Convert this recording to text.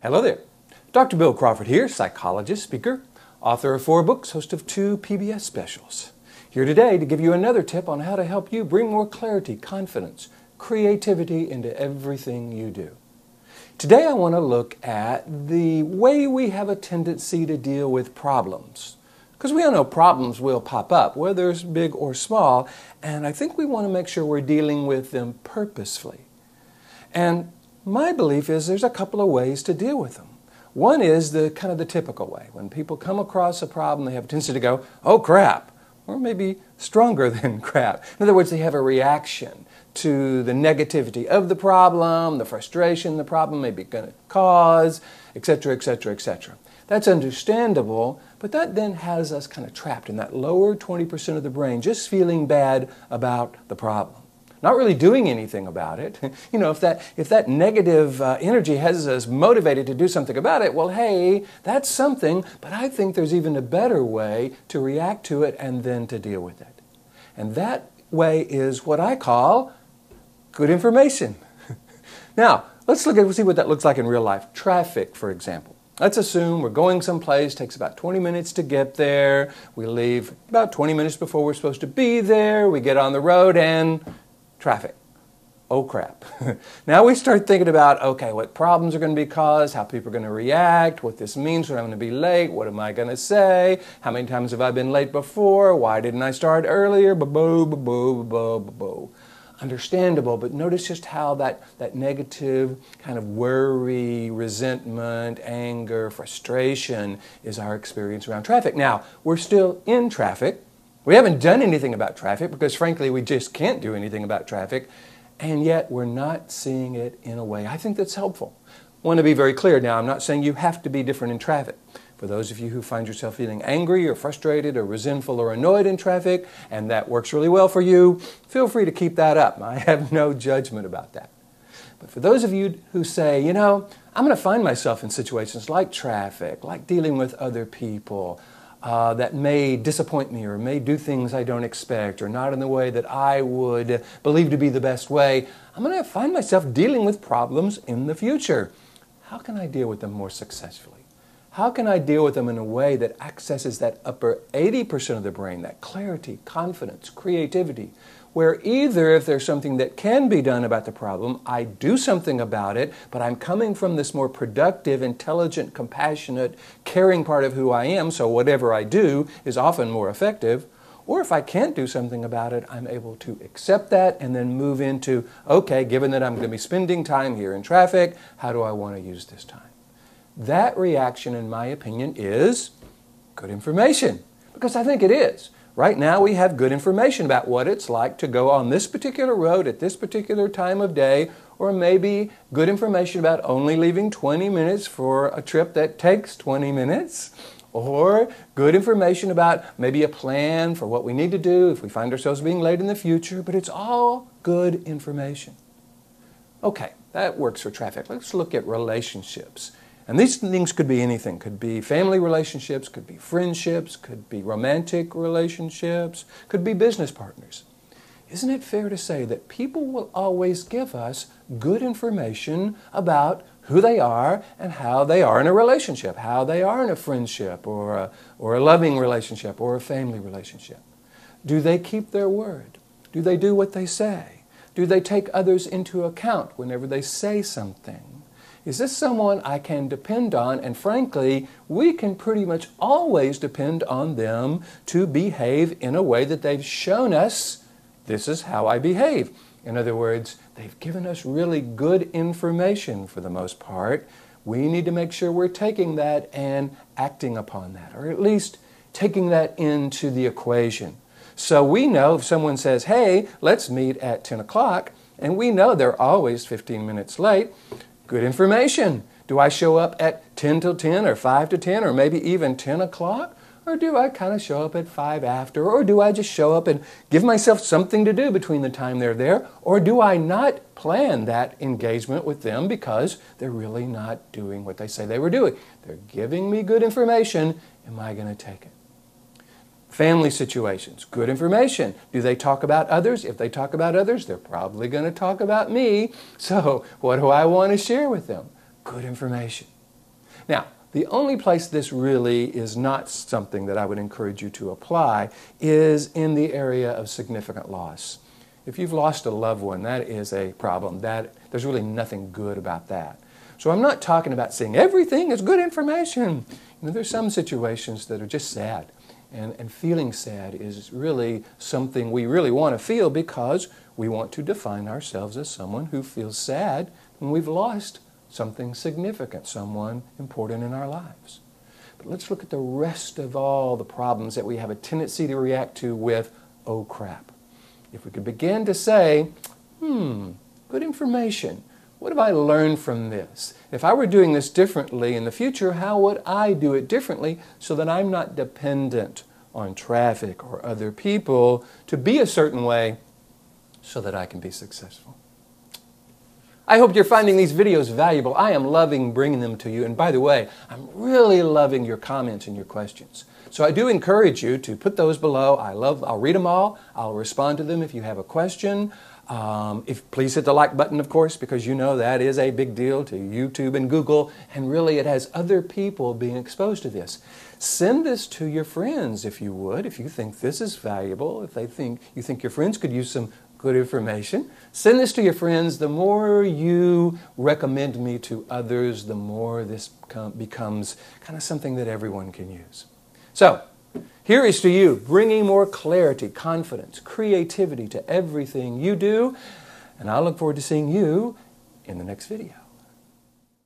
Hello there. Dr. Bill Crawford here, psychologist, speaker, author of four books, host of two PBS specials. Here today to give you another tip on how to help you bring more clarity, confidence, creativity into everything you do. Today I want to look at the way we have a tendency to deal with problems. Because we all know problems will pop up, whether it's big or small, and I think we want to make sure we're dealing with them purposefully. And my belief is there's a couple of ways to deal with them. One is the kind of the typical way. When people come across a problem, they have a tendency to go, oh crap, or maybe stronger than crap. In other words, they have a reaction to the negativity of the problem, the frustration the problem may be going to cause, etc., etc., etc. That's understandable, but that then has us kind of trapped in that lower 20% of the brain, just feeling bad about the problem not really doing anything about it. You know, if that, if that negative uh, energy has us motivated to do something about it, well, hey, that's something, but I think there's even a better way to react to it and then to deal with it. And that way is what I call good information. now, let's look at see what that looks like in real life. Traffic, for example. Let's assume we're going someplace, takes about 20 minutes to get there. We leave about 20 minutes before we're supposed to be there. We get on the road and traffic. Oh crap. now we start thinking about okay, what problems are going to be caused, how people are going to react, what this means when I'm going to be late, what am I going to say, how many times have I been late before, why didn't I start earlier, boo, boo, boo, boo, boo. Understandable, but notice just how that, that negative kind of worry, resentment, anger, frustration is our experience around traffic. Now, we're still in traffic, we haven't done anything about traffic because, frankly, we just can't do anything about traffic, and yet we're not seeing it in a way I think that's helpful. I want to be very clear now, I'm not saying you have to be different in traffic. For those of you who find yourself feeling angry or frustrated or resentful or annoyed in traffic, and that works really well for you, feel free to keep that up. I have no judgment about that. But for those of you who say, you know, I'm going to find myself in situations like traffic, like dealing with other people, uh, that may disappoint me or may do things I don't expect or not in the way that I would believe to be the best way, I'm going to find myself dealing with problems in the future. How can I deal with them more successfully? How can I deal with them in a way that accesses that upper 80% of the brain, that clarity, confidence, creativity, where either if there's something that can be done about the problem, I do something about it, but I'm coming from this more productive, intelligent, compassionate, caring part of who I am, so whatever I do is often more effective. Or if I can't do something about it, I'm able to accept that and then move into, okay, given that I'm going to be spending time here in traffic, how do I want to use this time? That reaction, in my opinion, is good information, because I think it is. Right now, we have good information about what it's like to go on this particular road at this particular time of day, or maybe good information about only leaving 20 minutes for a trip that takes 20 minutes, or good information about maybe a plan for what we need to do if we find ourselves being late in the future, but it's all good information. Okay, that works for traffic. Let's look at relationships. And these things could be anything. Could be family relationships, could be friendships, could be romantic relationships, could be business partners. Isn't it fair to say that people will always give us good information about who they are and how they are in a relationship, how they are in a friendship or a, or a loving relationship or a family relationship? Do they keep their word? Do they do what they say? Do they take others into account whenever they say something? Is this someone I can depend on? And frankly, we can pretty much always depend on them to behave in a way that they've shown us this is how I behave. In other words, they've given us really good information for the most part. We need to make sure we're taking that and acting upon that, or at least taking that into the equation. So we know if someone says, hey, let's meet at 10 o'clock, and we know they're always 15 minutes late, Good information. Do I show up at 10 till 10 or 5 to 10 or maybe even 10 o'clock? Or do I kind of show up at 5 after? Or do I just show up and give myself something to do between the time they're there? Or do I not plan that engagement with them because they're really not doing what they say they were doing? They're giving me good information. Am I going to take it? Family situations, good information. Do they talk about others? If they talk about others, they're probably going to talk about me. So, what do I want to share with them? Good information. Now, the only place this really is not something that I would encourage you to apply is in the area of significant loss. If you've lost a loved one, that is a problem. That, there's really nothing good about that. So I'm not talking about saying everything is good information. You know, there's some situations that are just sad. And, and feeling sad is really something we really want to feel because we want to define ourselves as someone who feels sad when we've lost something significant, someone important in our lives. But let's look at the rest of all the problems that we have a tendency to react to with, oh crap. If we could begin to say, hmm, good information. What have I learned from this? If I were doing this differently in the future, how would I do it differently so that I'm not dependent on traffic or other people to be a certain way so that I can be successful? I hope you're finding these videos valuable. I am loving bringing them to you. And by the way, I'm really loving your comments and your questions. So I do encourage you to put those below. I love, I'll read them all. I'll respond to them if you have a question. Um, if please hit the like button, of course, because you know that is a big deal to YouTube and Google, and really it has other people being exposed to this. Send this to your friends if you would, if you think this is valuable, if they think you think your friends could use some good information. Send this to your friends. The more you recommend me to others, the more this becomes kind of something that everyone can use. So, here is to you, bringing more clarity, confidence, creativity to everything you do. And I look forward to seeing you in the next video.